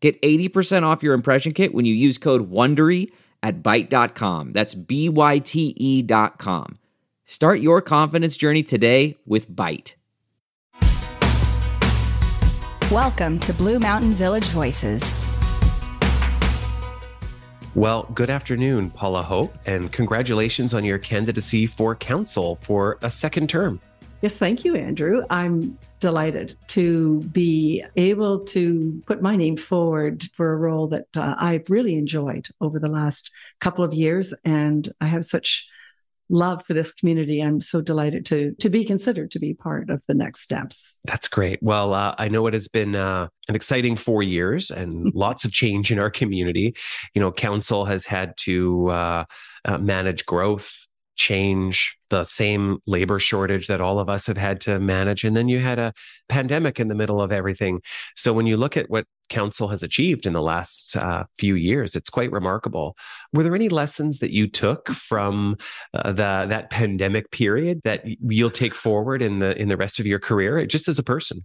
Get 80% off your impression kit when you use code WONDERY at Byte.com. That's B-Y-T-E dot com. Start your confidence journey today with Byte. Welcome to Blue Mountain Village Voices. Well, good afternoon, Paula Hope, and congratulations on your candidacy for council for a second term. Yes, thank you, Andrew. I'm delighted to be able to put my name forward for a role that uh, I've really enjoyed over the last couple of years. And I have such love for this community. I'm so delighted to to be considered to be part of the next steps. That's great. Well, uh, I know it has been uh, an exciting four years and lots of change in our community. You know, council has had to uh, uh manage growth change, the same labor shortage that all of us have had to manage. And then you had a pandemic in the middle of everything. So when you look at what council has achieved in the last uh, few years, it's quite remarkable. Were there any lessons that you took from uh, the that pandemic period that you'll take forward in the in the rest of your career, just as a person?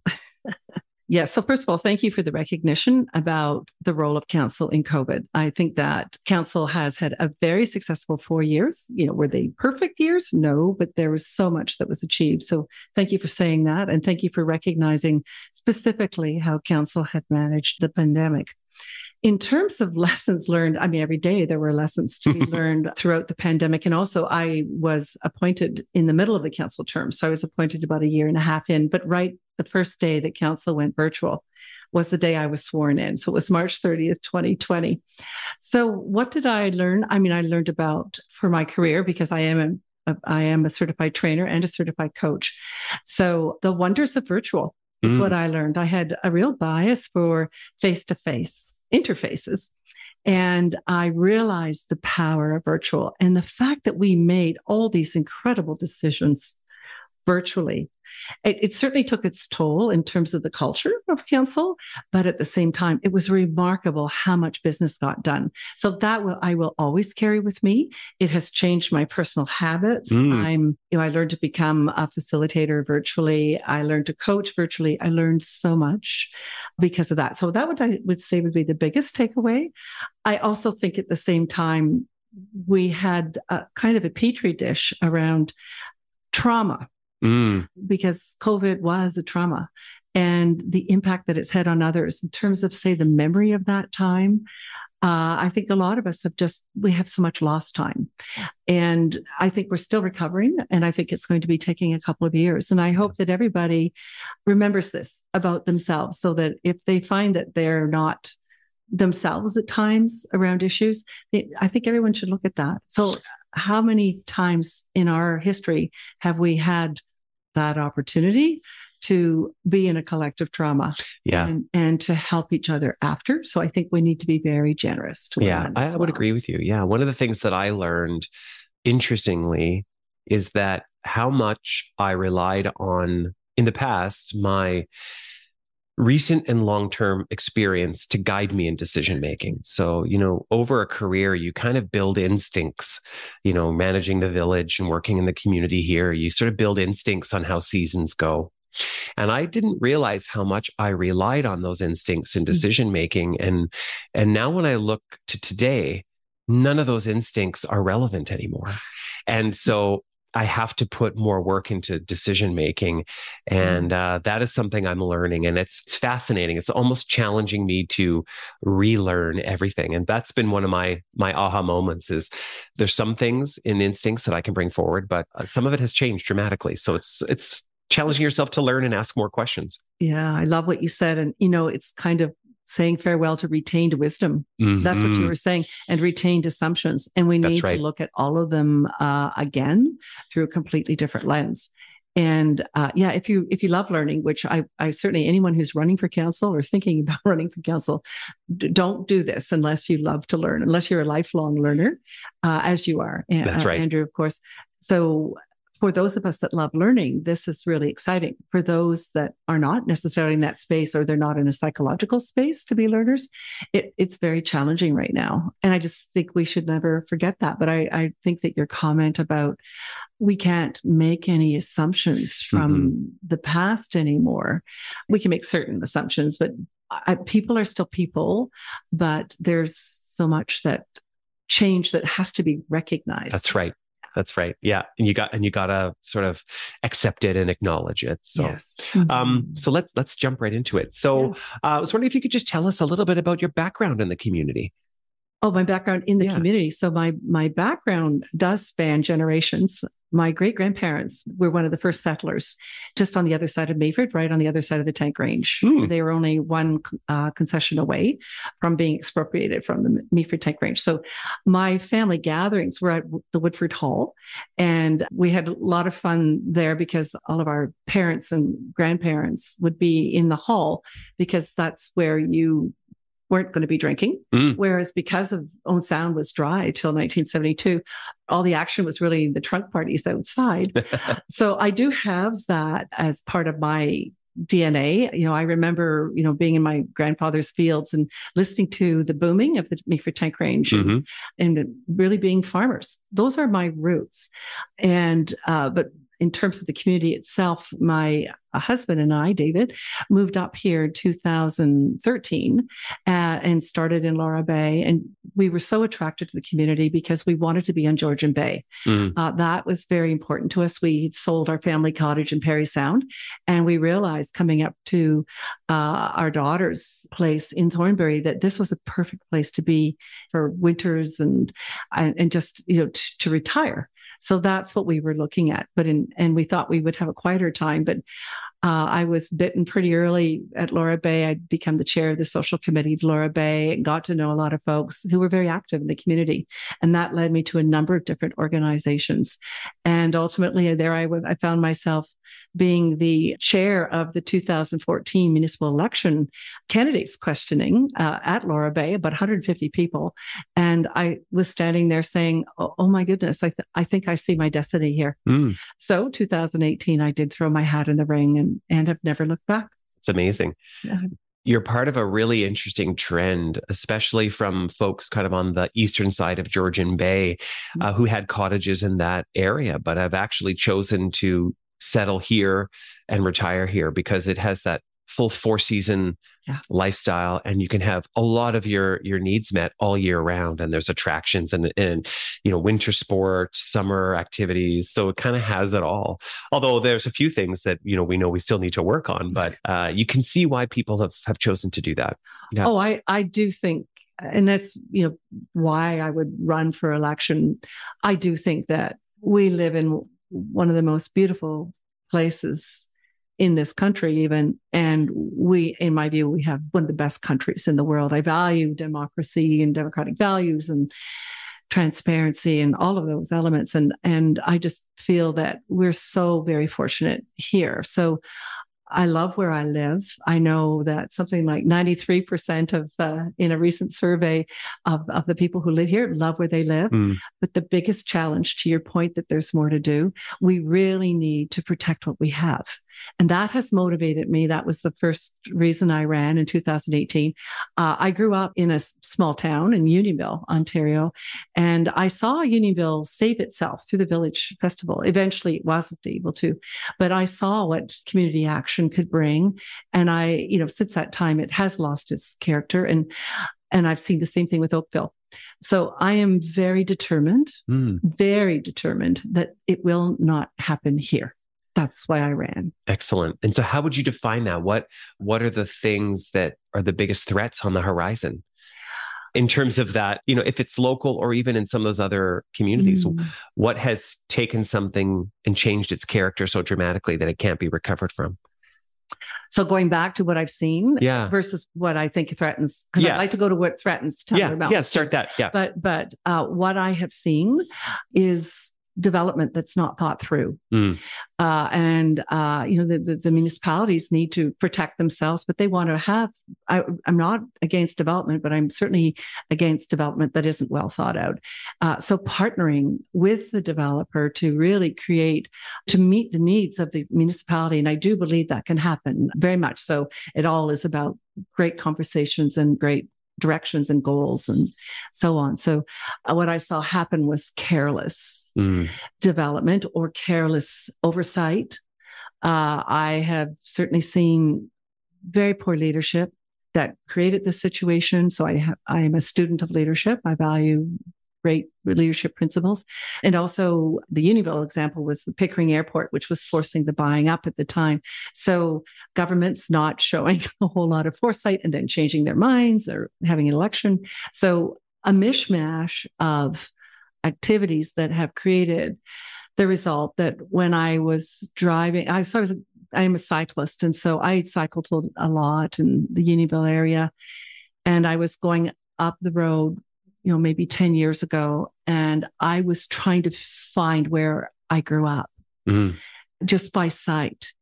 Yes. So, first of all, thank you for the recognition about the role of council in COVID. I think that council has had a very successful four years. You know, were they perfect years? No, but there was so much that was achieved. So, thank you for saying that. And thank you for recognizing specifically how council had managed the pandemic. In terms of lessons learned, I mean, every day there were lessons to be learned throughout the pandemic. And also, I was appointed in the middle of the council term. So I was appointed about a year and a half in, but right the first day that council went virtual was the day I was sworn in. So it was March 30th, 2020. So what did I learn? I mean, I learned about for my career because I am a, I am a certified trainer and a certified coach. So the wonders of virtual is mm. what I learned. I had a real bias for face to face interfaces. And I realized the power of virtual and the fact that we made all these incredible decisions virtually it, it, certainly took its toll in terms of the culture of council, but at the same time, it was remarkable how much business got done. So that will I will always carry with me. It has changed my personal habits. Mm. I'm, you know, I learned to become a facilitator virtually. I learned to coach virtually. I learned so much because of that. So that would I would say would be the biggest takeaway. I also think at the same time we had a, kind of a petri dish around trauma mm. because COVID was a trauma and the impact that it's had on others in terms of, say, the memory of that time. Uh, I think a lot of us have just, we have so much lost time. And I think we're still recovering. And I think it's going to be taking a couple of years. And I hope that everybody remembers this about themselves so that if they find that they're not themselves at times around issues, they, I think everyone should look at that. So, how many times in our history have we had that opportunity to be in a collective trauma yeah. and, and to help each other after. So i think we need to be very generous to yeah i well. would agree with you. Yeah one of the things that i learned interestingly is that how much i relied on in the past my recent and long term experience to guide me in decision making. So, you know, over a career, you kind of build instincts, you know, managing the village and working in the community here, you sort of build instincts on how seasons go. And I didn't realize how much I relied on those instincts in mm. decision making. And and now when I look to today, none of those instincts are relevant anymore. And so I have to put more work into decision making. Mm-hmm. And uh, that is something I'm learning. And it's, it's, fascinating. It's almost challenging me to relearn everything. And that's been one of my, my aha moments is there's some things in instincts that I can bring forward, but uh, some of it has changed dramatically. So it's, it's challenging yourself to learn and ask more questions. Yeah. I love what you said. And, you know, it's kind of saying farewell to retained wisdom. Mm-hmm. That's what you mm-hmm. were saying, and retained assumptions. And we need right. to look at all of them uh, again through a completely different lens. And uh, yeah, if you if you love learning, which I, I certainly anyone who's running for council or thinking about running for council, d- don't do this unless you love to learn, unless you're a lifelong learner, uh, as you are. That's right, Andrew. Of course. So for those of us that love learning, this is really exciting. For those that are not necessarily in that space or they're not in a psychological space to be learners, it, it's very challenging right now. And I just think we should never forget that. But I, I think that your comment about we can't make any assumptions from mm-hmm. the past anymore. We can make certain assumptions, but I, people are still people, but there's so much that change that has to be recognized. That's right. That's right. Yeah, and you got and you gotta sort of accept it and acknowledge it. So, yes. um, mm-hmm. so let's let's jump right into it. So, yeah. uh, I was wondering if you could just tell us a little bit about your background in the community. Oh, my background in the yeah. community. So my my background does span generations my great grandparents were one of the first settlers just on the other side of Meaford, right on the other side of the tank range. Mm. They were only one uh, concession away from being expropriated from the Meaford tank range. So my family gatherings were at the Woodford Hall, and we had a lot of fun there because all of our parents and grandparents would be in the hall because that's where you weren't going to be drinking. Mm. Whereas because of Owen Sound was dry till 1972, all the action was really the trunk parties outside. so I do have that as part of my DNA. You know, I remember, you know, being in my grandfather's fields and listening to the booming of the Meaford Tank Range mm-hmm. and, and, really being farmers. Those are my roots. And, uh, but in terms of the community itself, my husband and I, David, moved up here in 2013 uh, and started in Lora Bay. And we were so attracted to the community because we wanted to be on Georgian Bay. Mm. Uh, that was very important to us. We sold our family cottage in Parry Sound, and we realized coming up to uh, our daughter's place in Thornbury that this was a perfect place to be for winters and and, and just you know t- to retire. So that's what we were looking at. But in, and we thought we would have a quieter time. But uh, I was bitten pretty early at Lora Bay. I'd become the chair of the social committee of Lora Bay and got to know a lot of folks who were very active in the community. And that led me to a number of different organizations. And ultimately, there I, w- I found myself being the chair of the 2014 municipal election candidates questioning uh, at Lora Bay, about 150 people. And I was standing there saying, Oh, oh my goodness, I, th- I think I see my destiny here. Mm. So 2018, I did throw my hat in the ring and, and have never looked back. It's amazing. Yeah you're part of a really interesting trend, especially from folks kind of on the eastern side of Georgian Bay uh, mm. who had cottages in that area, but have actually chosen to settle here and retire here because it has that full four season yeah. lifestyle and you can have a lot of your your needs met all year round and there's attractions and and you know winter sports summer activities so it kind of has it all although there's a few things that you know we know we still need to work on but uh, you can see why people have have chosen to do that yeah. oh i i do think and that's you know why i would run for election i do think that we live in one of the most beautiful places in this country even. And we in my view we have one of the best countries in the world. I value democracy and democratic values and transparency and all of those elements. And and i just feel that we're so very fortunate here. So I love where I live. I know that something like 93% of, uh, in a recent survey of, of the people who live here, love where they live. Mm. But the biggest challenge, to your point that there's more to do, we really need to protect what we have. And that has motivated me. That was the first reason I ran in 2018. Uh, I grew up in a small town in Unionville, Ontario, and I saw Unionville save itself through the Village Festival. Eventually, it wasn't able to, but I saw what community action could bring. And I, you know, since that time, it has lost its character. And and I've seen the same thing with Oakville. So I am very determined, mm. very determined that it will not happen here that's why I ran. Excellent. And so how would you define that? What what are the things that are the biggest threats on the horizon? In terms of that, you know, if it's local or even in some of those other communities, mm. what has taken something and changed its character so dramatically that it can't be recovered from? So going back to what I've seen yeah. versus what I think threatens, because yeah. I'd like to go to what threatens yeah. Yeah, start that. Yeah. But but uh, what I have seen is development that's not thought through. Mm. Uh, and, uh, you know, the, the, municipalities need to protect themselves, but they want to have, I, am not against development, but I'm certainly against development that isn't well thought out. Uh, so partnering with the developer to really create, to meet the needs of the municipality. And I do believe that can happen very much. So it all is about great conversations and great directions and goals and so on. So, uh, what I saw happen was careless mm. development or careless oversight. Uh, I have certainly seen very poor leadership that created this situation. So I have, I am a student of leadership. I value great leadership principles. And also the Unionville example was the Pickering Airport, which was forcing the buying up at the time. So governments not showing a whole lot of foresight and then changing their minds or having an election. So a mishmash of activities that have created the result that when I was driving, I so I was I am a cyclist, and so I cycled a lot in the Unionville area, and I was going up the road you know, maybe 10 years ago. And I was trying to find where I grew up mm-hmm. just by sight.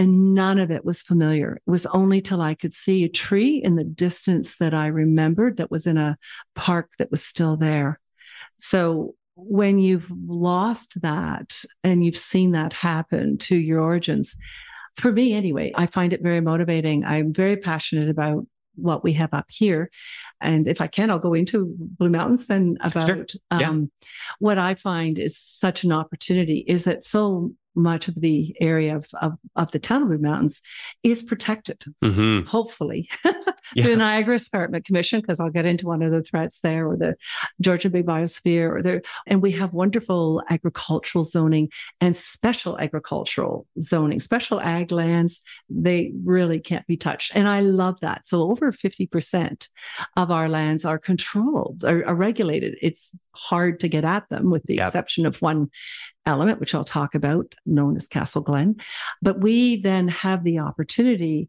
And none of it was familiar. It was only till I could see a tree in the distance that I remembered that was in a park that was still there. So when you've lost that and you've seen that happen to your origins, for me anyway, I find it very motivating. I'm very passionate about what we have up here. And if I can, I'll go into Blue Mountains and about sure. yeah. um, what I find is such an opportunity is that so much of the area of, of, of the town of Blue Mountains is protected, mm-hmm. hopefully, yeah. through the Niagara Escarpment Commission, because I'll get into one of the threats there, or the Georgian Bay Biosphere, or there, and we have wonderful agricultural zoning and special agricultural zoning, special ag lands. They really can't be touched, and I love that. So over fifty percent of our lands are controlled, are, are regulated. It's hard to get at them, with the yep. exception of one element, which I'll talk about, known as Castle Glen. But we then have the opportunity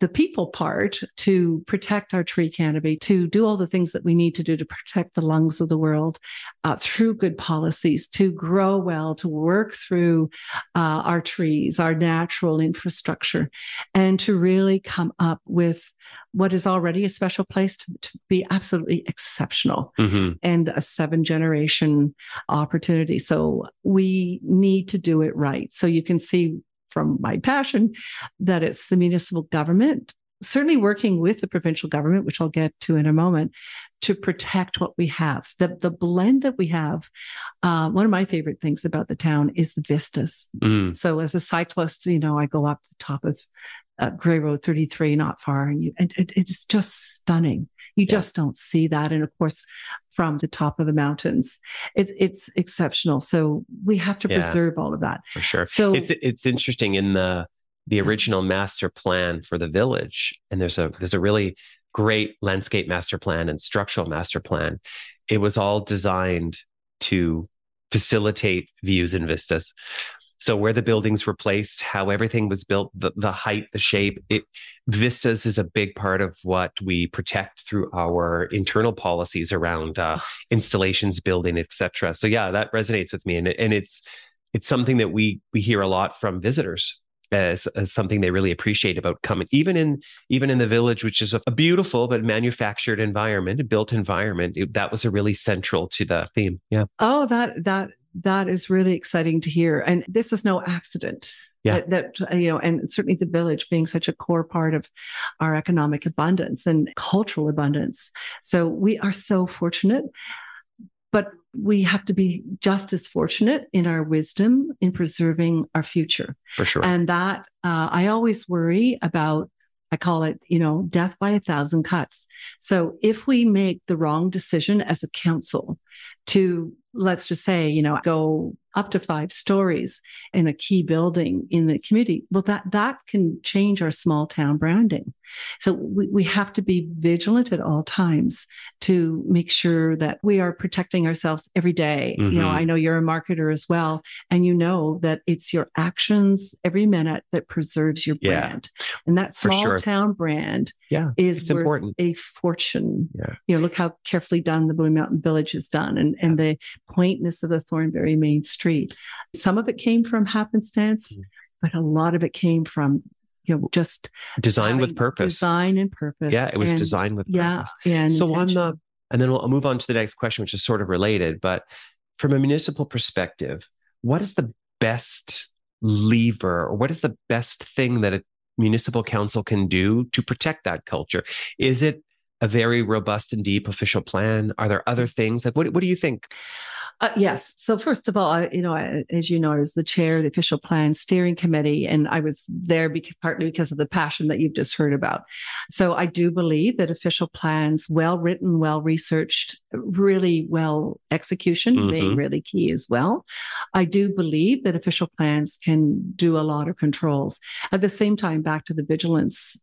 the people part to protect our tree canopy, to do all the things that we need to do to protect the lungs of the world uh, through good policies, to grow well, to work through uh, our trees, our natural infrastructure, and to really come up with what is already a special place to, to be absolutely exceptional mm-hmm. and a seven generation opportunity. So we need to do it right. So you can see from my passion that it's the municipal government certainly working with the provincial government, which I'll get to in a moment, to protect what we have. The, the blend that we have, uh, one of my favorite things about the town is the vistas. Mm. So as a cyclist, you know, I go up the top of uh, Grey Road 33, not far, and you, and it, it's just stunning. You yeah. just don't see that. And of course, from the top of the mountains, it's it's exceptional. So we have to yeah, preserve all of that. For sure. So it's it's interesting in the the original master plan for the village, and there's a there's a really great landscape master plan and structural master plan. It was all designed to facilitate views and vistas. So where the buildings were placed, how everything was built, the, the height, the shape, it vistas is a big part of what we protect through our internal policies around uh, installations, building, etc. So yeah, that resonates with me, and and it's it's something that we we hear a lot from visitors as, as, something they really appreciate about coming even in even in the village which is a, beautiful but manufactured environment a built environment. It, that was a really central to the theme. Yeah. Oh that that that is really exciting to hear. And this is no accident. Yeah. That, that, you know, and certainly the village being such a core part of our economic abundance and cultural abundance. So we are so fortunate, but we have to be just as fortunate in our wisdom in preserving our future. For sure. And that uh, I always worry about I call it, you know, death by a thousand cuts. So if we make the wrong decision as a council to let's just say, you know, go up to five stories in a key building in the community, well, that that can change our small town branding. So we, we have to be vigilant at all times to make sure that we are protecting ourselves every day. Mm-hmm. You know, mm-hmm. I know you're a marketer as well, and you know that it's your actions every minute that preserves your brand. Yeah, and that small sure. town brand yeah, is worth important. a fortune. Yeah. You know, look how carefully done the Blue Mountain Village is done done and, and the quaintness of the Thornbury Main Street. Some of it came from happenstance, mm. but a lot of it came from you know just design with purpose design and purpose yeah it was and, designed with purpose. yeah yeah so on the and then we'll move on to the next question which is sort of related but from a municipal perspective what is the best lever or what is the best thing that a municipal council can do to protect that culture is it a very robust and deep official plan are there other things like what, what do you think uh, yes. So first of all, I, you know, I, as you know, I was the chair of the official plan steering committee, and I was there because, partly because of the passion that you've just heard about. So I do believe that official plans, well written, well researched, really well execution, mm-hmm. being really key as well. I do believe that official plans can do a lot of controls. At the same time, back to the vigilance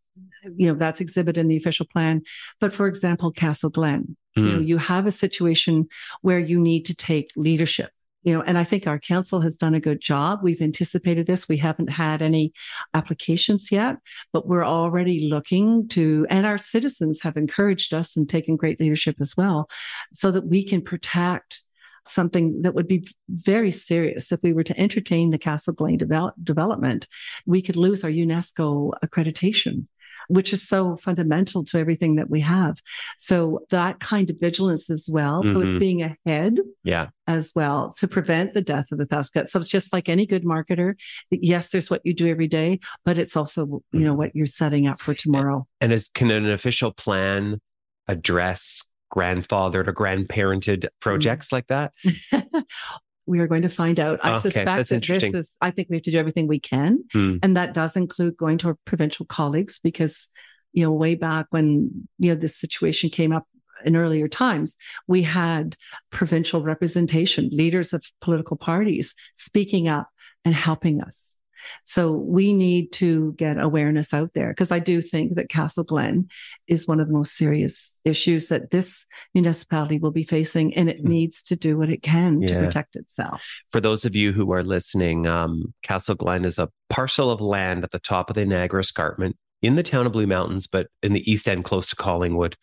you know that's exhibited in the official plan but for example Castleglen mm. you know hmm. you have a situation where you need to take leadership you know and i think our council has done a good job we've anticipated this we haven't had any applications yet but we're already looking to and our citizens have encouraged us and taken great leadership as well so that we can protect something that would be very serious if we were to entertain the Castleglen develop, development we could lose our unesco accreditation which is so fundamental to everything that we have. So that kind of vigilance as well. Mm-hmm. So it's mm-hmm. being ahead yeah. as well to prevent the death of the thousand cuts. So it's just like any good marketer. Yes, there's what you do every day, but it's also, you know, mm-hmm. what you're setting up for tomorrow. And is, can an official plan address grandfathered or grandparented projects mm-hmm. like that? we are going to find out. I okay, suspect that this is, I think we have to do everything we can. Hmm. And that does include going to our provincial colleagues because, you know, way back when, you know, this situation came up in earlier times, we had provincial representation, leaders of political parties speaking up and helping us. So we need to get awareness out there because I do think that Castle Glen is one of the most serious issues that this municipality will be facing, and it mm. needs to do what it can yeah. to protect itself. For those of you who are listening, um, Castleglen is a parcel of land at the top of the Niagara Escarpment in the town of Blue Mountains, but in the east end, close to Collingwood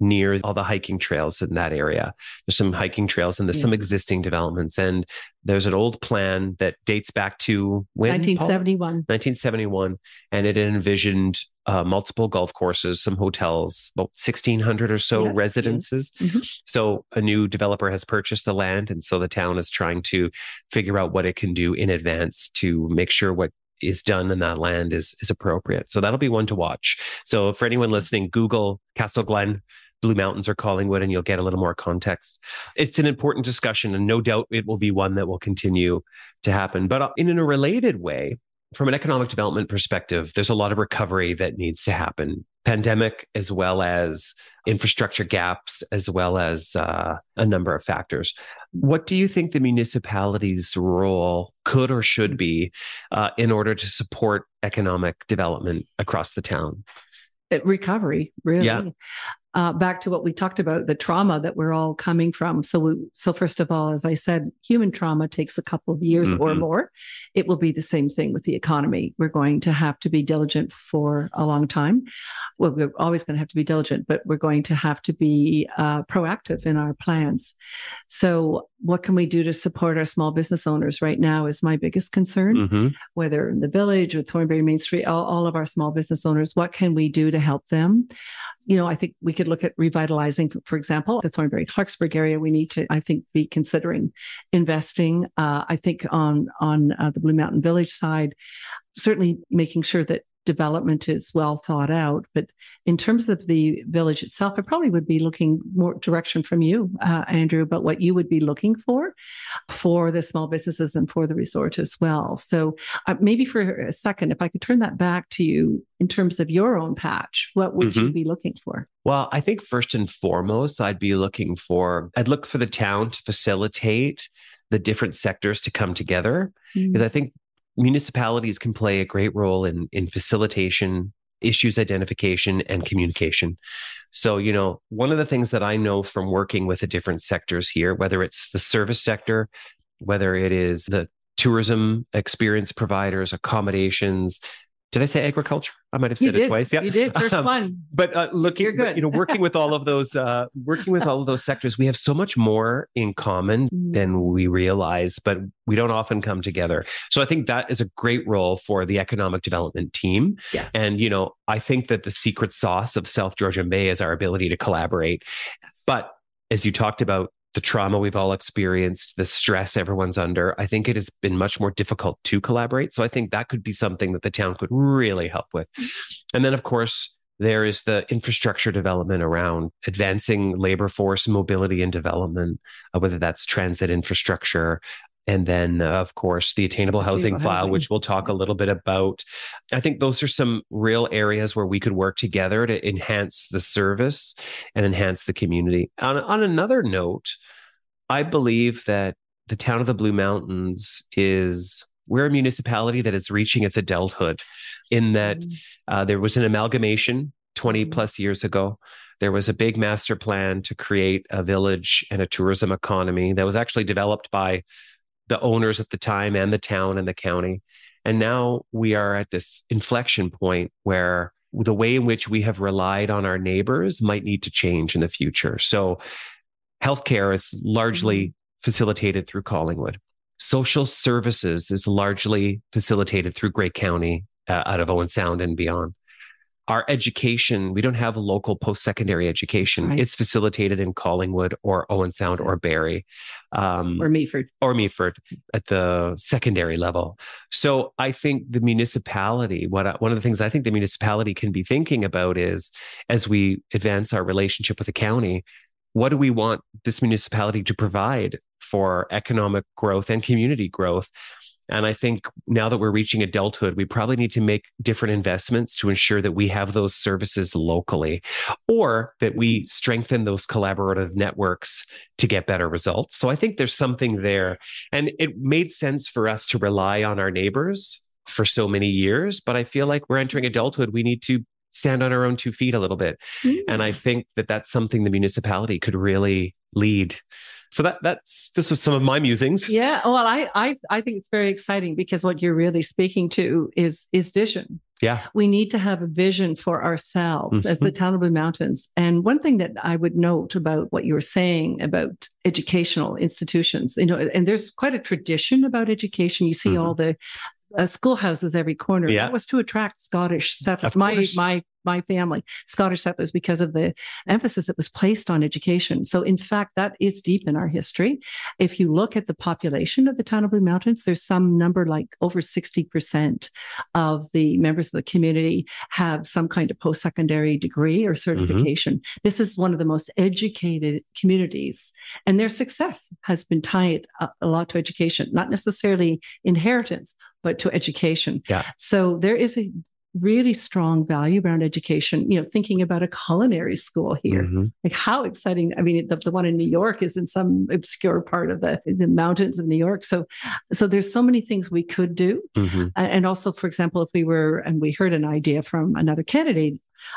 near all the hiking trails in that area. There's some hiking trails and there's yeah. some existing developments. And there's an old plan that dates back to when? 1971. 1971. And it envisioned uh, multiple golf courses, some hotels, about 1,600 or so yes, residences. Yes. Mm-hmm. So a new developer has purchased the land. And so the town is trying to figure out what it can do in advance to make sure what is done in that land is is appropriate. So that'll be one to watch. So for anyone listening, Google Castleglen Blue Mountains or Collingwood, and you'll get a little more context. It's an important discussion, and no doubt it will be one that will continue to happen. But uh, in a related way, from an economic development perspective, there's a lot of recovery that needs to happen. Pandemic, as well as infrastructure gaps, as well as uh, a number of factors. What do you think the municipality's role could or should be uh, in order to support economic development across the town? recovery really yeah uh, back to what we talked about the trauma that we're all coming from. So we, so first of all as i said human trauma takes a couple of years mm-hmm. or more. It will be the same thing with the economy. We're going to have to be diligent for a long time. Well we're always going to have to be diligent but we're going to have to be uh, proactive in our plans. So what can we do to support our small business owners? Right now is my biggest concern mm-hmm. whether in the village or thornbury main street all, all of our small business owners what can we do to help them? You know, I think we could look at revitalizing, for example, the Thornbury Clarksburg area. We need to, I think, be considering investing. Uh, I think on on uh, the Blue Mountain Village side, certainly making sure that development is well thought out. But in terms of the village itself, I probably would be looking more direction from you, uh, Andrew, about what you would be looking for for the small businesses and for the resort as well. So uh, maybe for a second, if I could turn that back to you in terms of your own patch, what would mm-hmm. you be looking for? Well, I think first and foremost, I'd be looking for, I'd look for the town to facilitate the different sectors to come together. Because mm-hmm. I think municipalities can play a great role in in facilitation issues identification and communication. So you know one of the things that i know from working with the different sectors here whether it's the service sector whether it is the tourism experience providers accommodations did I say agriculture? I might have said it twice. Yeah, You did. First Um, one. but uh, looking, You're good. you know, working with all of those, uh, working with all of those sectors, we have so much more in common Mm. than we realize, but we don't often come together. So I think that is a great role for the economic development team. Yes. And you know, I think that the secret sauce of South Georgian Bay is our ability to collaborate. But as you talked about the trauma we've all experienced, the stress everyone's under, I think it has been much more difficult to collaborate. So I think that could be something that the town could really help with. And then, of course, there is the infrastructure development around advancing labor force mobility and development, uh, whether that's transit infrastructure. And then, uh, of course, the attainable housing Attainable file, housing. which we'll talk a little bit about. I think those are some real areas where we could work together to enhance the service and enhance the community. On, on another note, I believe that the town of the Blue Mountains is we're a municipality that is reaching its adulthood in that Mm. uh, there was an amalgamation 20 Mhm. plus years ago. There was a big master plan to create a village and a tourism economy that was actually developed by the owners at the time and the town and the county. And now we are at this inflection point where the way in which we have relied on our neighbors might need to change in the future. So, healthcare is largely facilitated through Collingwood. Social services is largely facilitated through Grey County uh, out of Owen Sound and beyond. Our education, we don't have a local post secondary education. Right. It's facilitated in Collingwood or Owen Sound or Barrie. Um, Or Meaford. or Meaford at the secondary level. So I think the municipality, what I- one of the things I think the municipality can be thinking about is as we advance our relationship with the county, what do we want this municipality to provide for economic growth and community growth? And I think now that we're reaching adulthood, we probably need to make different investments to ensure that we have those services locally or that we strengthen those collaborative networks to get better results. So I think there's something there. And it made sense for us to rely on our neighbors for so many years. But I feel like we're entering adulthood. We need to stand on our own two feet a little bit. And I mm. think that that's something the municipality could really lead. So that that's this was some of my musings. Yeah. Well, I, I I think it's very exciting because what you're really speaking to is is vision. Yeah. We need to have a vision for ourselves as the town Mountains. And one thing that I would note about what you were saying about educational institutions, you know, and there's quite a tradition about education. You see Mhm. all the uh, schoolhouses every corner. Yeah. That was to attract Scottish settlers. My my my family, Scottish settlers, because of the emphasis that was placed on education. So, in fact, that is deep in our history. If you look at the population of the town of Blue Mountains, there's some number like over 60% of the members of the community have some kind of post secondary degree or mm-hmm. certification. This is one of the most educated communities, and their success has been tied a, a lot to education, not necessarily inheritance, but to education. Yeah. So, there is a really strong value around education you know thinking about a culinary school here Mhm. like how exciting i mean the, the one in new york is in some obscure part of the, the mountains of new york so so there's so many things we could do Mhm. And also for example if we were and we heard an idea from another candidate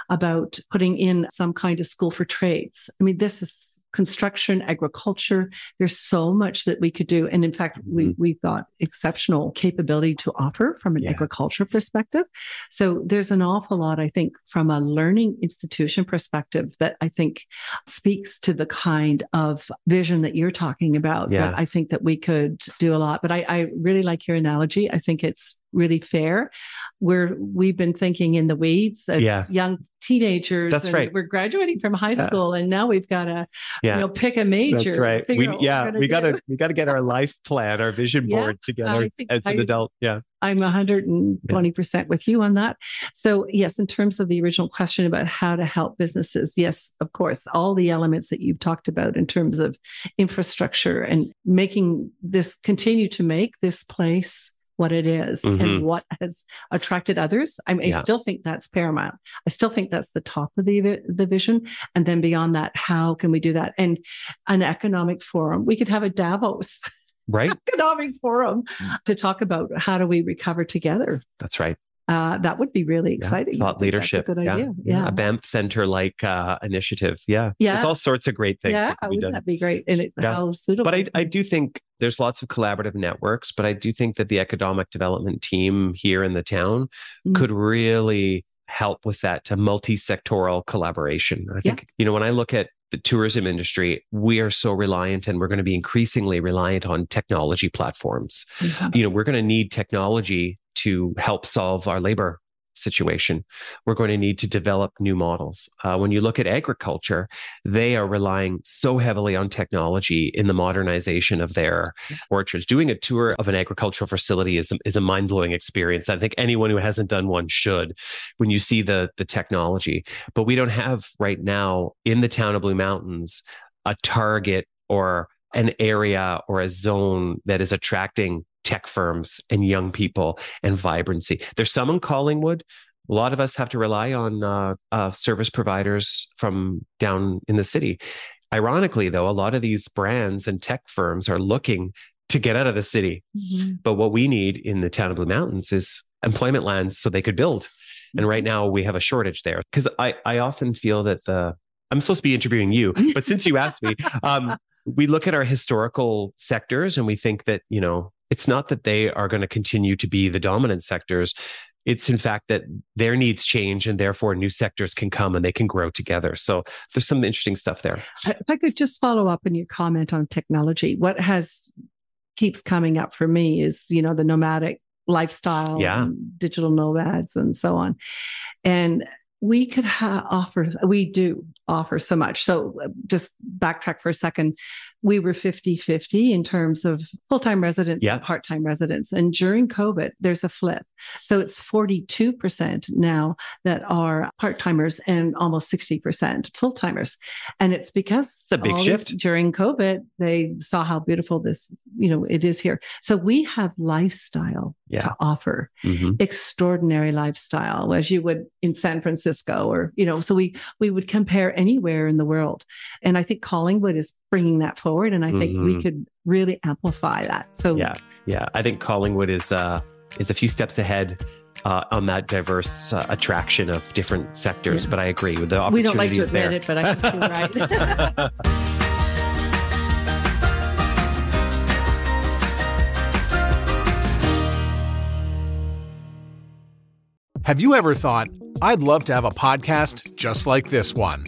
about putting in some kind of school for trades i mean this is construction agriculture there's so much that we could do and in fact we, Mhm. we've got exceptional capability to offer from an Yeah. agriculture perspective so there's an awful lot i think from a learning institution perspective that i think speaks to the kind of vision that you're talking about Yeah. that i think that we could do a lot but I, I really like your analogy i think it's really fair we're we've been thinking in the weeds as Yeah. young teenagers That's right. we're graduating from high Yeah. school and now we've got to Yeah. you know pick a major That's right. We, out what we're yeah, we got do. to we got to get our life plan, our vision Yeah, board together as an I- adult. Yeah. I'm 120% with you on that. So, yes, in terms of the original question about how to help businesses, yes, of course, all the elements that you've talked about in terms of infrastructure and making this continue to make this place what it is Mhm. and what has attracted others. I, mean, Yeah. I still think that's paramount. I still think that's the top of the the vision. And then beyond that, how can we do that? And an economic forum, we could have a Davos Right. economic forum to talk about how do we recover together. That's right. Uh, that would be really exciting. I Thought think that's a leadership. good yeah. idea. Yeah. A Banff Center like uh, initiative. Yeah. Yeah. There's all sorts of great things Yeah. that Wouldn't done. that be great? And it, Yeah. how suitable. But I, I do think there's lots of collaborative networks, but I do think that the economic development team here in the town mm-hmm. could really help with that to multi-sectoral collaboration. I think, yeah. you know, when I look at the tourism industry, we are so reliant and we're going to be increasingly reliant on technology platforms. Mm-hmm. You know, we're going to need technology to help solve our labor situation. We're going to need to develop new models. Uh, when you look at agriculture, they are relying so heavily on technology in the modernization of their orchards. Doing a tour of an agricultural facility is, is a mind blowing experience. I think anyone who hasn't done one should when you see the, the technology. But we don't have right now in the town of Blue Mountains a target or an area or a zone that is attracting tech firms and young people and vibrancy. There's some in Collingwood. A lot of us have to rely on uh, uh, service providers from down in the city. Ironically, though, a lot of these brands and tech firms are looking to get out of the city. Mm-hmm. But what we need in the town of Blue Mountains is employment lands so they could build. And right now we have a shortage there because I, I often feel that the I'm supposed to be interviewing you, but since you asked me, um, we look at our historical sectors and we think that, you know, it's not that they are going to continue to be the dominant sectors. It's in fact that their needs change and therefore new sectors can come and they can grow together. So there's some interesting stuff there. If I could just follow up on your comment on technology, what has keeps coming up for me is, you know, the nomadic lifestyle, yeah. digital nomads and so on. And we could ha- offer, we do offer so much. So uh, just backtrack for a second. We were 50 50 in terms of full time residents yeah. and part time residents. And during COVID, there's a flip. So it's 42% now that are part timers and almost 60% full timers. And it's because it's a big shift during COVID, they saw how beautiful this, you know, it is here. So we have lifestyle yeah. to offer, mm-hmm. extraordinary lifestyle as you would in San Francisco or, you know, so we, we would compare anywhere in the world. And I think Collingwood is bringing that forward. And I think mm-hmm. we could really amplify that. So, yeah, yeah. I think Collingwood is, uh, is a few steps ahead uh, on that diverse uh, attraction of different sectors. Yeah. But I agree with the opportunities We don't like to admit there. it, but I think you're right. Have you ever thought, I'd love to have a podcast just like this one?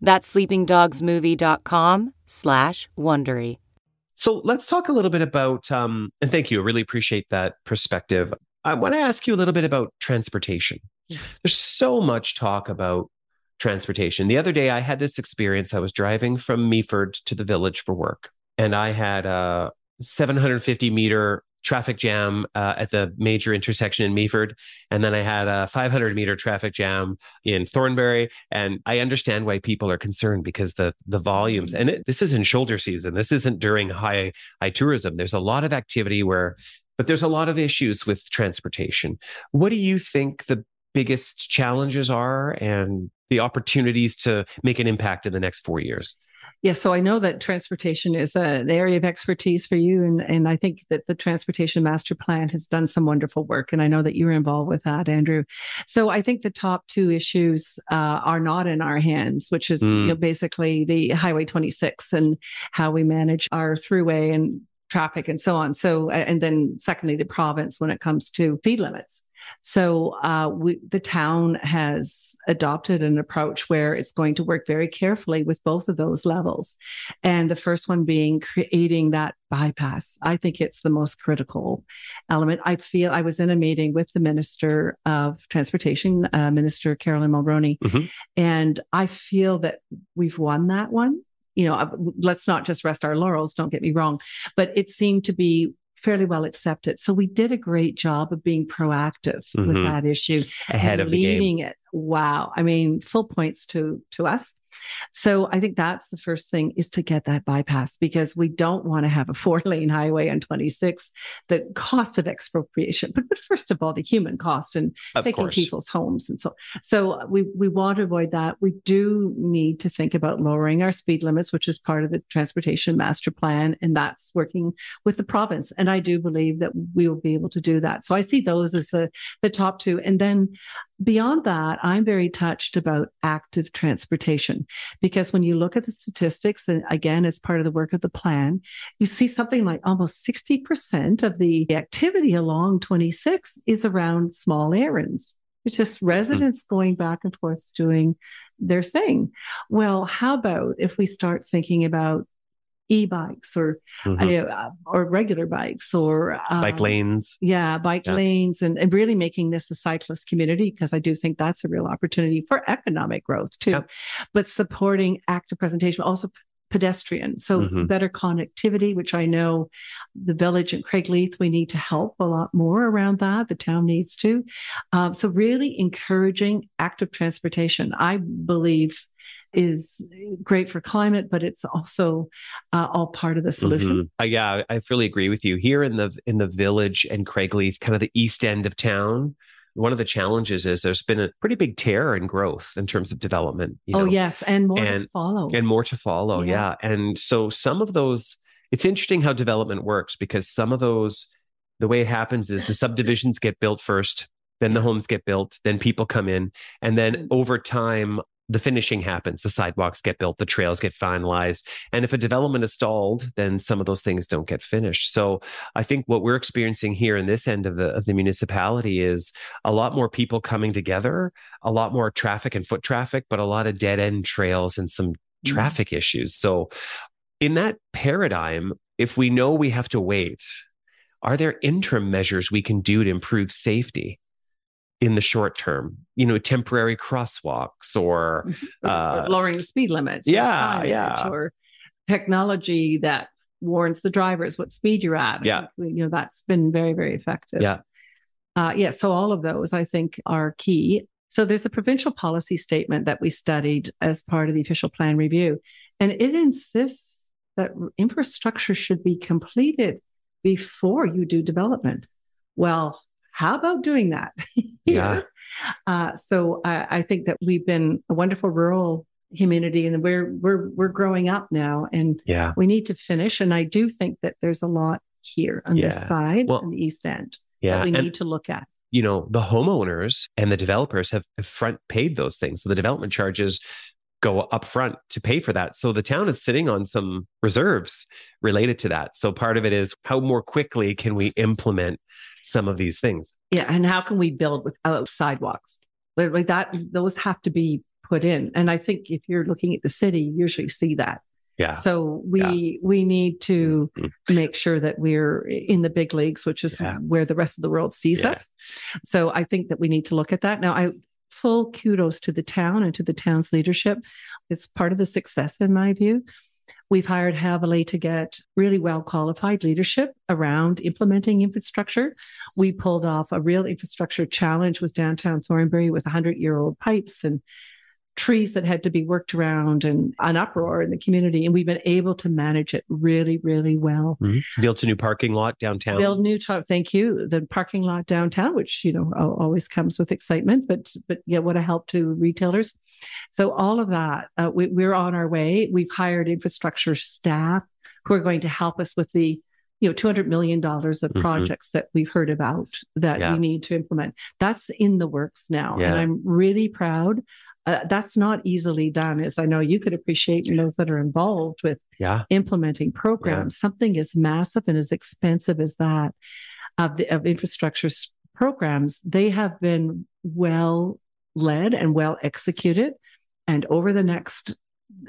That's sleepingdogsmovie.com slash Wondery. So let's talk a little bit about, um, and thank you. I really appreciate that perspective. I want to ask you a little bit about transportation. There's so much talk about transportation. The other day, I had this experience. I was driving from Meaford to the village for work, and I had a 750 meter traffic jam uh, at the major intersection in Meaford. And then I had a 500 meter traffic jam in Thornbury. And I understand why people are concerned because the, the volumes, and it, this is in shoulder season. This isn't during high, high tourism. There's a lot of activity where, but there's a lot of issues with transportation. What do you think the biggest challenges are and the opportunities to make an impact in the next four years? Yes, so I know that transportation is an area of expertise for you, and and I think that the transportation master plan has done some wonderful work, and I know that you're involved with that, Andrew. So I think the top two issues uh, are not in our hands, which is mm. you know, basically the Highway 26 and how we manage our throughway and traffic and so on. So and then secondly, the province when it comes to speed limits. So uh, we, the town has adopted an approach where it's going to work very carefully with both of those levels. And the first one being creating that bypass. I think it's the most critical element. I feel I was in a meeting with the Minister of Transportation, uh, Minister Caroline Mulroney, mm-hmm. and I feel that we've won that one you know, let's not just rest our laurels, don't get me wrong, but it seemed to be fairly well accepted. So we did a great job of being proactive mm-hmm. with that issue ahead of leading it. Wow. I mean, full points to to us. So I think that's the first thing is to get that bypass because we don't want to have a four lane highway on 26, the cost of expropriation, but, but first of all, the human cost and of taking course. people's homes. And so, so we, we want to avoid that. We do need to think about lowering our speed limits, which is part of the transportation master plan. And that's working with the province. And I do believe that we will be able to do that. So I see those as the, the top two. And then beyond that, I'm very touched about active transportation because when you look at the statistics, and again, as part of the work of the plan, you see something like almost 60% of the activity along 26 is around small errands. It's just hmm. residents mm-hmm. going back and forth doing their thing. Well, how about if we start thinking about e-bikes or mm-hmm. uh, or regular bikes or um, bike lanes yeah bike yeah. lanes and, and really making this a cyclist community because i do think that's a real opportunity for economic growth too yeah. but supporting active presentation also pedestrian so mm-hmm. better connectivity which i know the village and craigleith we need to help a lot more around that the town needs to um, so really encouraging active transportation i believe is great for climate, but it's also uh, all part of the solution. Mm-hmm. Uh, yeah, I fully agree with you. Here in the in the village and Craigleith, kind of the east end of town, one of the challenges is there's been a pretty big tear in growth in terms of development. oh know? yes, and more and, to follow, and more to follow. Yeah. yeah, and so some of those. It's interesting how development works because some of those, the way it happens is the subdivisions get built first, then the homes get built, then people come in, and then mm-hmm. over time, the finishing happens the sidewalks get built the trails get finalized and if a development is stalled then some of those things don't get finished. So i think what we're experiencing here in this end of the of the municipality is a lot more people coming together a lot more traffic and foot traffic but a lot of dead end trails and some mm-hmm. traffic issues. So in that paradigm if we know we have to wait are there interim measures we can do to improve safety in the short term you know temporary crosswalks or, uh, or lowering the speed limits yeah yeah. or technology that warns the drivers what speed you're at. Yeah. you know that's been very very effective. Yeah. Uh, yeah so all of those i think are key. So there's a provincial policy statement that we studied as part of the official plan review and it insists that infrastructure should be completed before you do development. Well how about doing that? yeah. Uh, so I, I think that we've been a wonderful rural community and we're we're we're growing up now and yeah we need to finish and i do think that there's a lot here on yeah. this side well, on the east end yeah that we and, need to look at you know the homeowners and the developers have front paid those things so the development charges go up front to pay for that. So the town is sitting on some reserves related to that. So part of it is how more quickly can we implement some of these things? Yeah. And how can we build without sidewalks? Like that, those have to be put in. And I think if you're looking at the city, you usually see that. Yeah. So we yeah. we need to mm-hmm. make sure that we're in the big leagues, which is yeah. where the rest of the world sees yeah. us. So I think that we need to look at that. Now I full kudos to the town and to the town's leadership. It's part of the success, in my view. We've hired heavily to get really well qualified leadership around implementing infrastructure. We pulled off a real infrastructure challenge with downtown Thornbury with 100 year old pipes and trees that had to be worked around and an uproar in the community. And we've been able to manage it really, really well. Mm-hmm. Built a new parking lot downtown. Build new, thank you. The parking lot downtown, which, you know, always comes with excitement, but, but yeah, what a help to retailers. So all of that, uh, we, we're on our way. We've hired infrastructure staff who are going to help us with the you know 200 million dollars of mm-hmm. projects mm-hmm. that we've heard about that yeah. we need to implement that's in the works now yeah. and i'm really proud uh, that's not easily done as i know you could appreciate those that are involved with yeah. implementing programs yeah. something as massive and as expensive as that of the of infrastructure programs, they have been well led and well executed. And over the next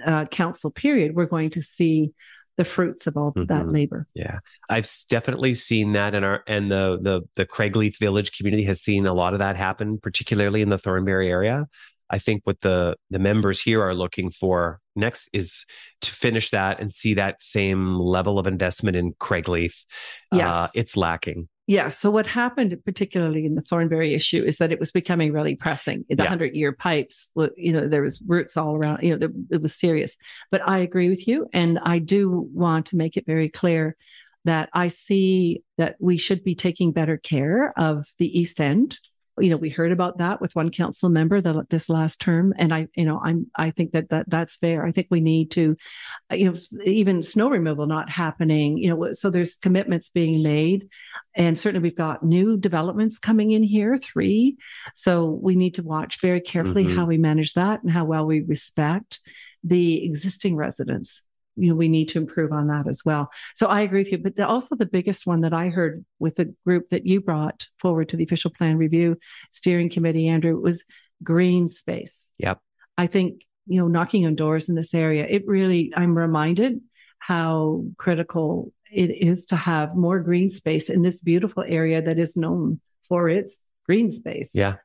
uh, council period, we're going to see the fruits of all mm-hmm. that labor. Yeah, I've definitely seen that, and our and the the the Craigleith Village community has seen a lot of that happen, particularly in the Thornbury area. I think what the the members here are looking for next is to finish that and see that same level of investment in Craigleith. Yes. Uh, it's lacking. Yeah. So what happened, particularly in the Thornbury issue, is that it was becoming really pressing. The hundred-year pipes, you know, there was roots all around. You know, it was serious. But I agree with you, and I do want to make it very clear that I see that we should be taking better care of the East End you know, we heard about that with one council member the, this last term, and I, you know, I'm I think that that that's fair. I think we need to, uh, you know, even snow removal not happening. You know, so there's commitments being made, and certainly we've got new developments coming in here, three. So we need to watch very carefully mm-hmm. how we manage that and how well we respect the existing residents you know we need to improve on that as well. So i agree with you but the, also the biggest one that i heard with the group that you brought forward to the official plan review steering committee andrew was green space. Yep. I think you know knocking on doors in this area it really i'm reminded how critical it is to have more green space in this beautiful area that is known for its green space. Yeah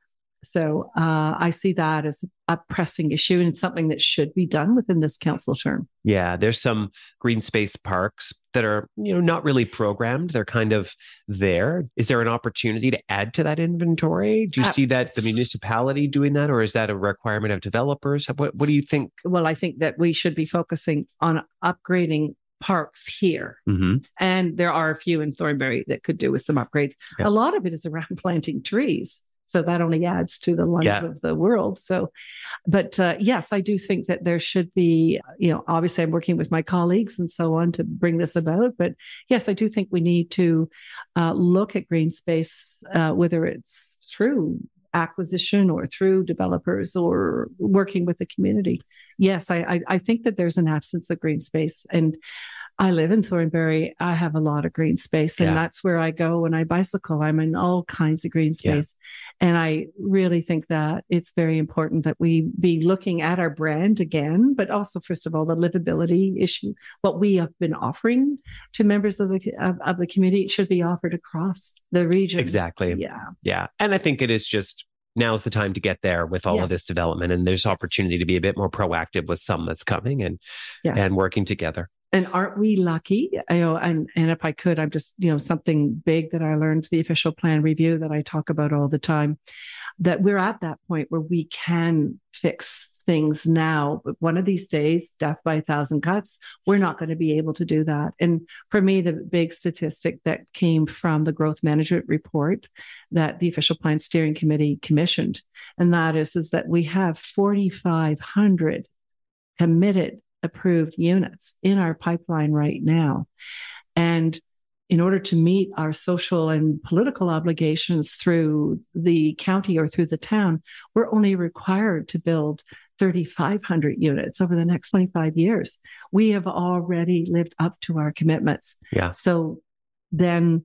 so uh, I see that as a pressing issue and something that should be done within this council term. Yeah, there's some green space parks that are, you know, not really programmed. They're kind of there. Is there an opportunity to add to that inventory? Do you uh, see that the municipality doing that, or is that a requirement of developers? What What do you think? Well, I think that we should be focusing on upgrading parks here. Mm-hmm. And there are a few in Thornbury that could do with some upgrades. A lot of it is around planting trees. So that only adds to the lungs yeah. of the world. So, but uh, yes, I do think that there should be, you know, obviously I'm working with my colleagues and so on to bring this about. But yes, I do think we need to uh, look at green space, uh, whether it's through acquisition or through developers or working with the community. Yes, I, I, I think that there's an absence of green space. And I live in Thornbury. I have a lot of green space, and yeah. that's where I go when I bicycle. I'm in all kinds of green space. Yeah. And I really think that it's very important that we be looking at our brand again, but also, first of all, the livability issue. What we have been offering to members of the of, of the community should be offered across the region. Exactly. Yeah. Yeah. And I think it is just now's the time to get there with all yes. of this development and there's opportunity to be a bit more proactive with some that's coming and yes. and working together and aren't we lucky? You know, and and if I could, I'm just you know something big that I learned the official plan review that I talk about all the time. That we're at that point where we can fix things now. But one of these days, death by a thousand cuts, we're not going to be able to do that. And for me, the big statistic that came from the growth management report that the official plan steering committee commissioned, and that is, is that we have 4,500 committed approved units in our pipeline right now. And in order to meet our social and political obligations through the county or through the town, we're only required to build 3,500 units over the next 25 years. We have already lived up to our commitments. Yeah. So then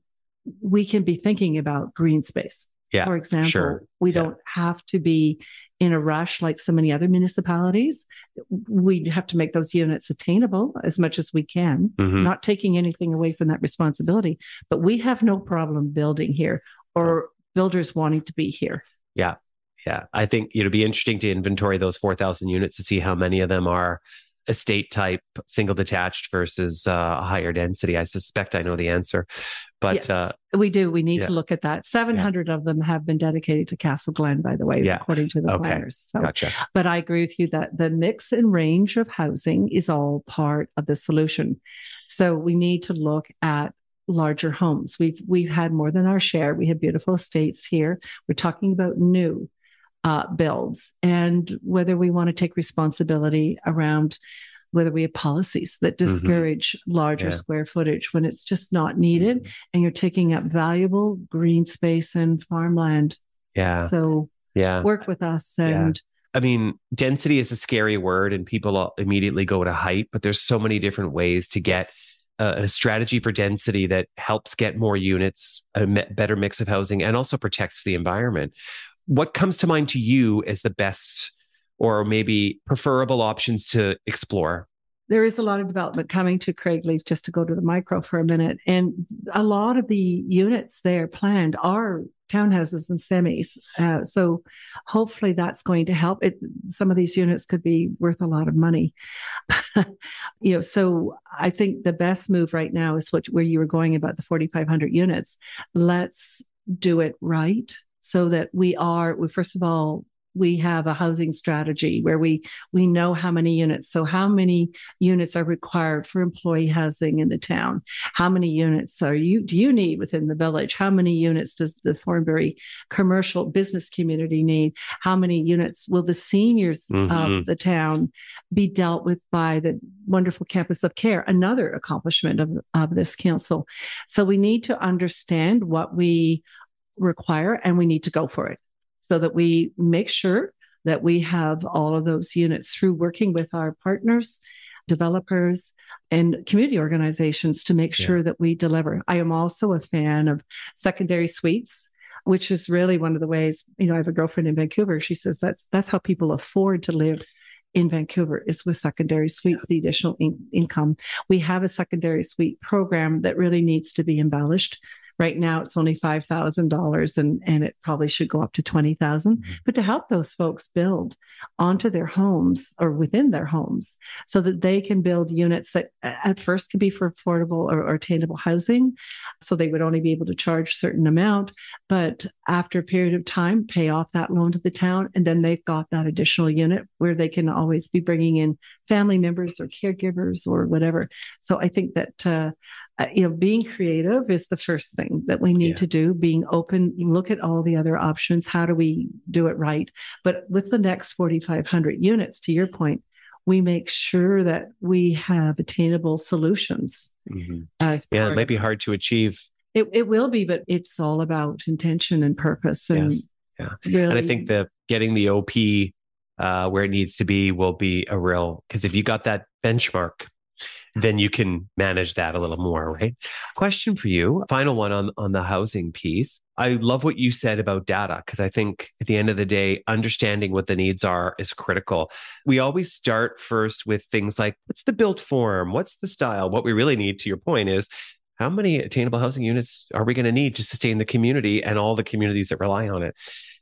we can be thinking about green space. Yeah, for example, sure. we yeah. don't have to be in a rush like so many other municipalities. We have to make those units attainable as much as we can, mm-hmm. not taking anything away from that responsibility. But we have no problem building here or builders wanting to be here. Yeah. Yeah. I think it'll be interesting to inventory those 4,000 units to see how many of them are estate type single detached versus uh, higher density? I suspect I know the answer, but yes, uh, we do. We need yeah. to look at that. Seven hundred yeah. of them have been dedicated to Castle Glen, by the way, yeah. according to the okay. planners. So, gotcha. But I agree with you that the mix and range of housing is all part of the solution. So we need to look at larger homes. We've we've had more than our share. We have beautiful estates here. We're talking about new uh, builds and whether we want to take responsibility around whether we have policies that mm-hmm. discourage mm-hmm. larger yeah. square footage when it's just not needed mm-hmm. and you're taking up valuable green space and farmland. Yeah. So yeah, work with us and yeah. I mean, density is a scary word and people immediately go to height, but there's so many different ways to get a, a strategy for density that helps get more units, a me- better mix of housing, and also protects the environment. What comes to mind to you as the best or maybe preferable options to explore? there is a lot of development coming to Craigleith, just to go to the micro for a minute. And a lot of the units there planned are townhouses and semis. Uh, so hopefully that's going to help. It, some of these units could be worth a lot of money. you know, so I think the best move right now is what where you were going about the 4,500 units. Let's do it right so that we are, we, first of all, we have a housing strategy where we we know how many units. So how many units are required for employee housing in the town? How many units are you do you need within the village? How many units does the thornbury commercial business community need? How many units will the seniors mm-hmm. of the town be dealt with by the wonderful campus of care? Another accomplishment of, of this council. So we need to understand what we require and we need to go for it so that we make sure that we have all of those units through working with our partners, developers, and community organizations to make sure yeah. that we deliver. I am also a fan of secondary suites which is really one of the ways you know i have a girlfriend in vancouver she says that's that's how people afford to live in Vancouver is with secondary suites, the additional in- income. We have a secondary suite program that really needs to be embellished. Right now, it's only five thousand dollars, and and it probably should go up to twenty thousand. Mm-hmm. But to help those folks build onto their homes or within their homes, so that they can build units that at first can be for affordable or, or attainable housing, so they would only be able to charge a certain amount, but after a period of time, pay off that loan to the town, and then they've got that additional unit where they can always be bringing in family members or caregivers or whatever. So I think that. Uh, uh, you know, being creative is the first thing that we need yeah. to do. Being open, look at all the other options. How do we do it right? But with the next 4,500 units, to your point, we make sure that we have attainable solutions. Mm-hmm. yeah, it might be hard to achieve. It, it will be, but it's all about intention and purpose. And yes. yeah, really... and I think that getting the OP uh, where it needs to be will be a real because if you got that benchmark then you can manage that a little more, right? Question for you, final one on, on the housing piece. I love what you said about data because I think at the end of the day, understanding what the needs are is critical. We always start first with things like what's the built form? What's the style? What we really need, to your point, is how many attainable housing units are we going to need to sustain the community and all the communities that rely on it?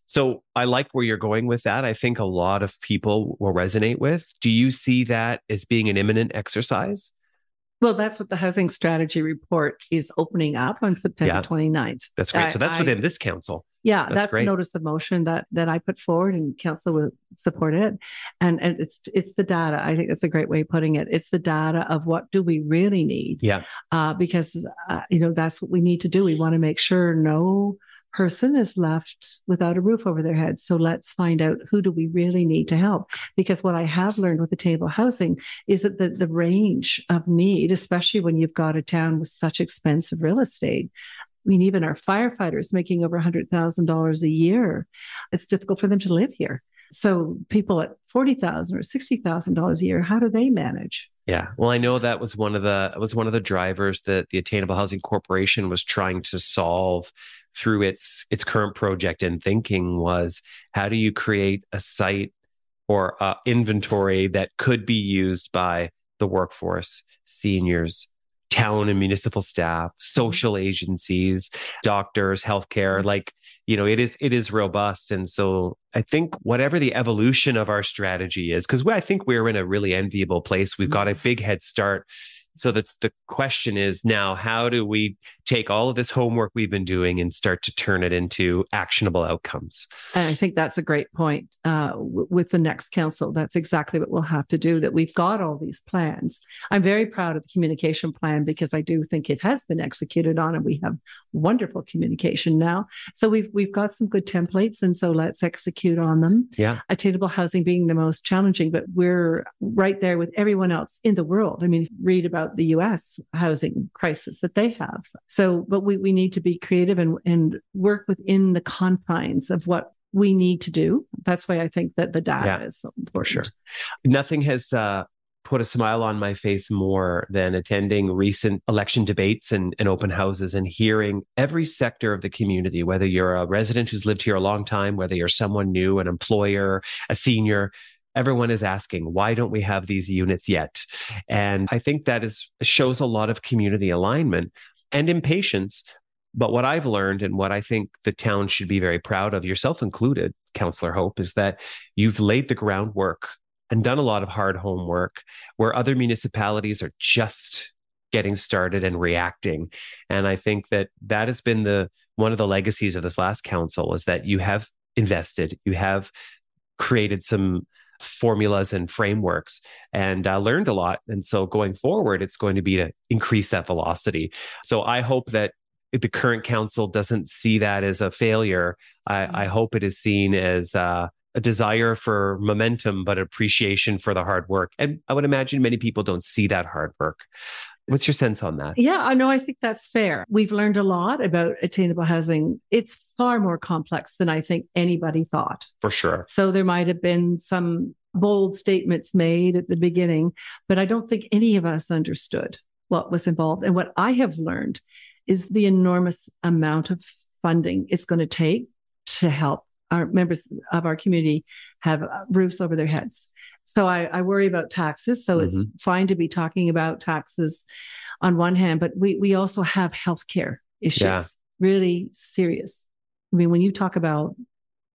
So I like where you're going with that. I think a lot of people will resonate with. Do you see that as being an imminent exercise? Well, that's what the housing strategy report is opening up on September yeah, 29th. That's great. So that's I, within this council. Yeah, that's, that's great. notice of motion that that I put forward and council will support it. And and it's it's the data. I think that's a great way of putting it. It's the data of what do we really need? Yeah. Uh, because uh, you know that's what we need to do. We want to make sure no person is left without a roof over their head. So let's find out who do we really need to help? Because what I have learned with the table housing is that the, the range of need, especially when you've got a town with such expensive real estate, I mean, even our firefighters making over $100,000 a year, it's difficult for them to live here. So people at 40,000 or sixty thousand dollars a year, how do they manage? Yeah, well, I know that was one of the was one of the drivers that the Attainable Housing Corporation was trying to solve through its its current project and thinking was how do you create a site or a inventory that could be used by the workforce, seniors, town and municipal staff, mm-hmm. social agencies, doctors, healthcare, like you know it is it is robust. And so i think whatever the evolution of our strategy is because i think we're in a really enviable place. We've mm-hmm. got a big head start. So the, the question is now how do we take all of this homework we've been doing and start to turn it into actionable outcomes. And i think that's a great point uh, w- with the next council. That's exactly what we'll have to do that we've got all these plans. I'm very proud of the communication plan because i do think it has been executed on and we have wonderful communication now. So we've we've got some good templates and so let's execute on them. Yeah. Attainable housing being the most challenging but we're right there with everyone else in the world. I mean read about the us housing crisis that they have so, but we, we need to be creative and, and work within the confines of what we need to do. That's why I think that the data yeah, is so. For sure. Nothing has uh, put a smile on my face more than attending recent election debates and, and open houses and hearing every sector of the community, whether you're a resident who's lived here a long time, whether you're someone new, an employer, a senior, everyone is asking why don't we have these units yet and i think that is shows a lot of community alignment and impatience. But what i've learned and what i think the town should be very proud of yourself included councillor hope is that you've laid the groundwork and done a lot of hard homework where other municipalities are just getting started and reacting. And i think that that has been the one of the legacies of this last council is that you have invested you have created some formulas and frameworks and uh, learned a lot and so going forward it's going to be to increase that velocity so i hope that the current council doesn't see that as a failure i, I mm-hmm. hope it is seen as uh, a desire for momentum, but appreciation for the hard work. And I would imagine many people don't see that hard work. What's your sense on that? Yeah, I know. I think that's fair. We've learned a lot about attainable housing. It's far more complex than I think anybody thought. For sure. So there might have been some bold statements made at the beginning, but I don't think any of us understood what was involved. And what I have learned is the enormous amount of funding it's going to take to help our members of our community have uh, roofs over their heads. So I, I worry about taxes. So mm-hmm. it's fine to be talking about taxes on one hand, but we we also have healthcare issues, yeah. really serious. I mean, when you talk about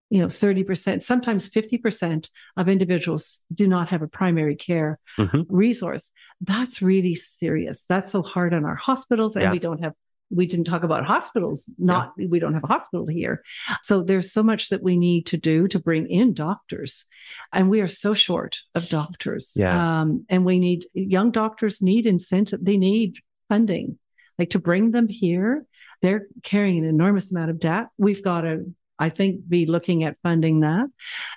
you know 30% sometimes 50% of individuals do not have a primary care mm-hmm. resource that's really serious that's so hard on our hospitals and yeah. we don't have we didn't talk about hospitals not yeah. we don't have a hospital here so there's so much that we need to do to bring in doctors and we are so short of doctors yeah. Um, and we need young doctors need incentive they need funding like to bring them here they're carrying an enormous amount of debt we've got to I think be looking at funding that.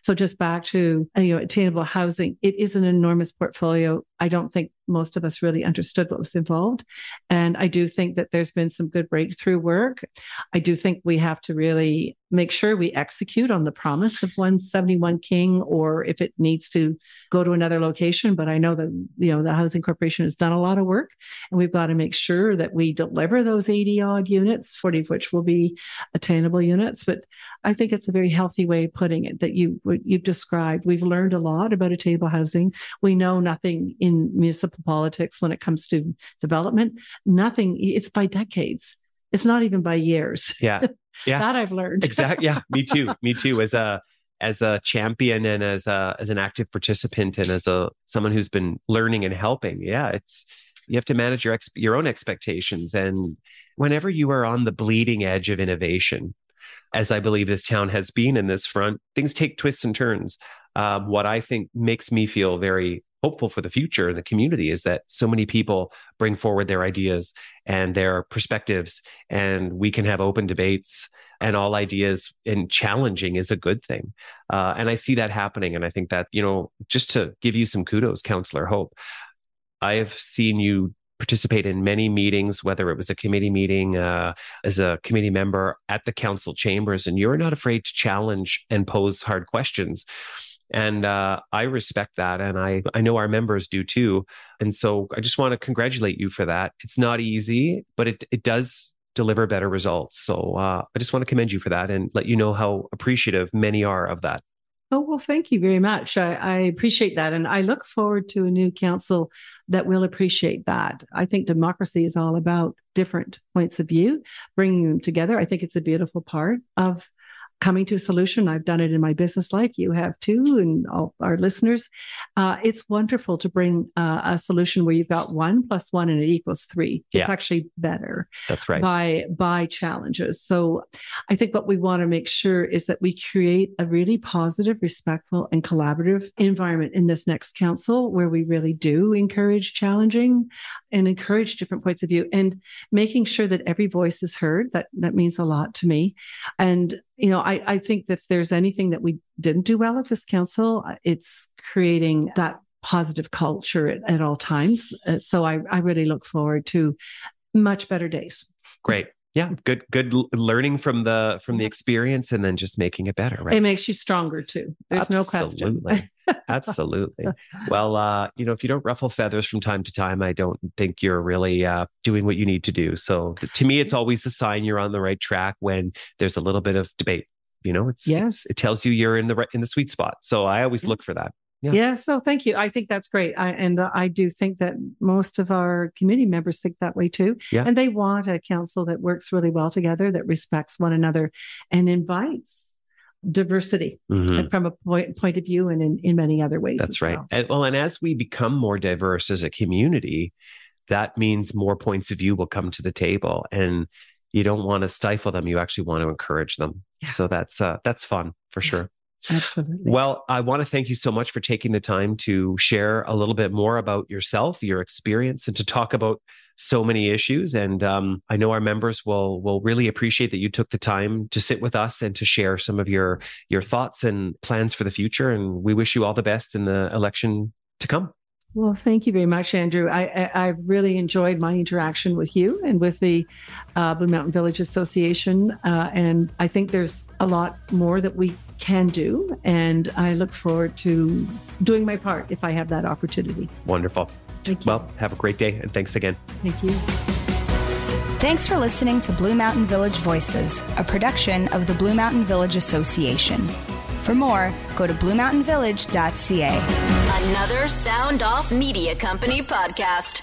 So just back to you know attainable housing, it is an enormous portfolio. I don't think most of us really understood what was involved. And I do think that there's been some good breakthrough work. I do think we have to really make sure we execute on the promise of 171 King, or if it needs to go to another location. But I know that, you know, the Housing Corporation has done a lot of work and we've got to make sure that we deliver those 80 odd units, 40 of which will be attainable units. But I think it's a very healthy way of putting it that you, you've described. We've learned a lot about attainable housing. We know nothing in municipal politics when it comes to development. Nothing, it's by decades. It's not even by years. Yeah. Yeah. that I've learned. exactly. Yeah. Me too. Me too. As a, as a champion and as a, as an active participant and as a, someone who's been learning and helping. Yeah. It's, you have to manage your, ex, your own expectations. And whenever you are on the bleeding edge of innovation, as I believe this town has been in this front, things take twists and turns. Um, what I think makes me feel very hopeful for the future in the community is that so many people bring forward their ideas and their perspectives and we can have open debates and all ideas and challenging is a good thing. Uh, and i see that happening and i think that you know just to give you some kudos councillor hope i have seen you participate in many meetings, whether it was a committee meeting uh, as a committee member at the council chambers, and you're not afraid to challenge and pose hard questions and uh, I respect that, and I I know our members do too. And so I just want to congratulate you for that. It's not easy, but it it does deliver better results. So uh, I just want to commend you for that and let you know how appreciative many are of that. Oh, well, thank you very much. I, I, appreciate that. And I look forward to a new council that will appreciate that. I think democracy is all about different points of view, bringing them together. I think it's a beautiful part of coming to a solution. I've done it in my business life. You have too, and all our listeners. Uh, it's wonderful to bring uh, a solution where you've got one plus one and it equals three. It's actually better. That's right. By by challenges. So I think what we want to make sure is that we create a really positive, respectful, and collaborative environment in this next council where we really do encourage challenging and encourage different points of view and making sure that every voice is heard. That that means a lot to me. And you know, I, I think that if there's anything that we didn't do well at this council, uh, it's creating that positive culture at, at all times. Uh, so I, I really look forward to much better days. Great. Yeah good good learning from the from the experience and then just making it better right? It makes you stronger too. There's absolutely. no question. Absolutely. Well uh you know if you don't ruffle feathers from time to time i don't think you're really uh doing what you need to do. So to me it's always a sign you're on the right track when there's a little bit of debate. You know it's yes. it's, it tells you you're in the right in the sweet spot. So i always yes. look for that yeah. yeah. So thank you. I think that's great. I, and uh, I do think that most of our community members think that way too. Yeah. And they want a council that works really well together, that respects one another and invites diversity mm-hmm. from a point, point of view and in, in many other ways. That's right. Well. And, well, and as we become more diverse as a community, that means more points of view will come to the table and you don't want to stifle them. You actually want to encourage them. Yeah. So that's, uh, that's fun for sure. Absolutely. Well, I want to thank you so much for taking the time to share a little bit more about yourself, your experience, and to talk about so many issues. And um, I know our members will will really appreciate that you took the time to sit with us and to share some of your your thoughts and plans for the future. And we wish you all the best in the election to come. Well, thank you very much, Andrew. I, I, I really enjoyed my interaction with you and with the uh, Blue Mountain Village Association. Uh, and I think there's a lot more that we can do. And I look forward to doing my part if I have that opportunity. Wonderful. Thank you. Well, have a great day and thanks again. Thank you. Thanks for listening to Blue Mountain Village Voices, a production of the Blue Mountain Village Association. For more, go to bluemountainvillage.ca. Another Sound Off Media Company podcast.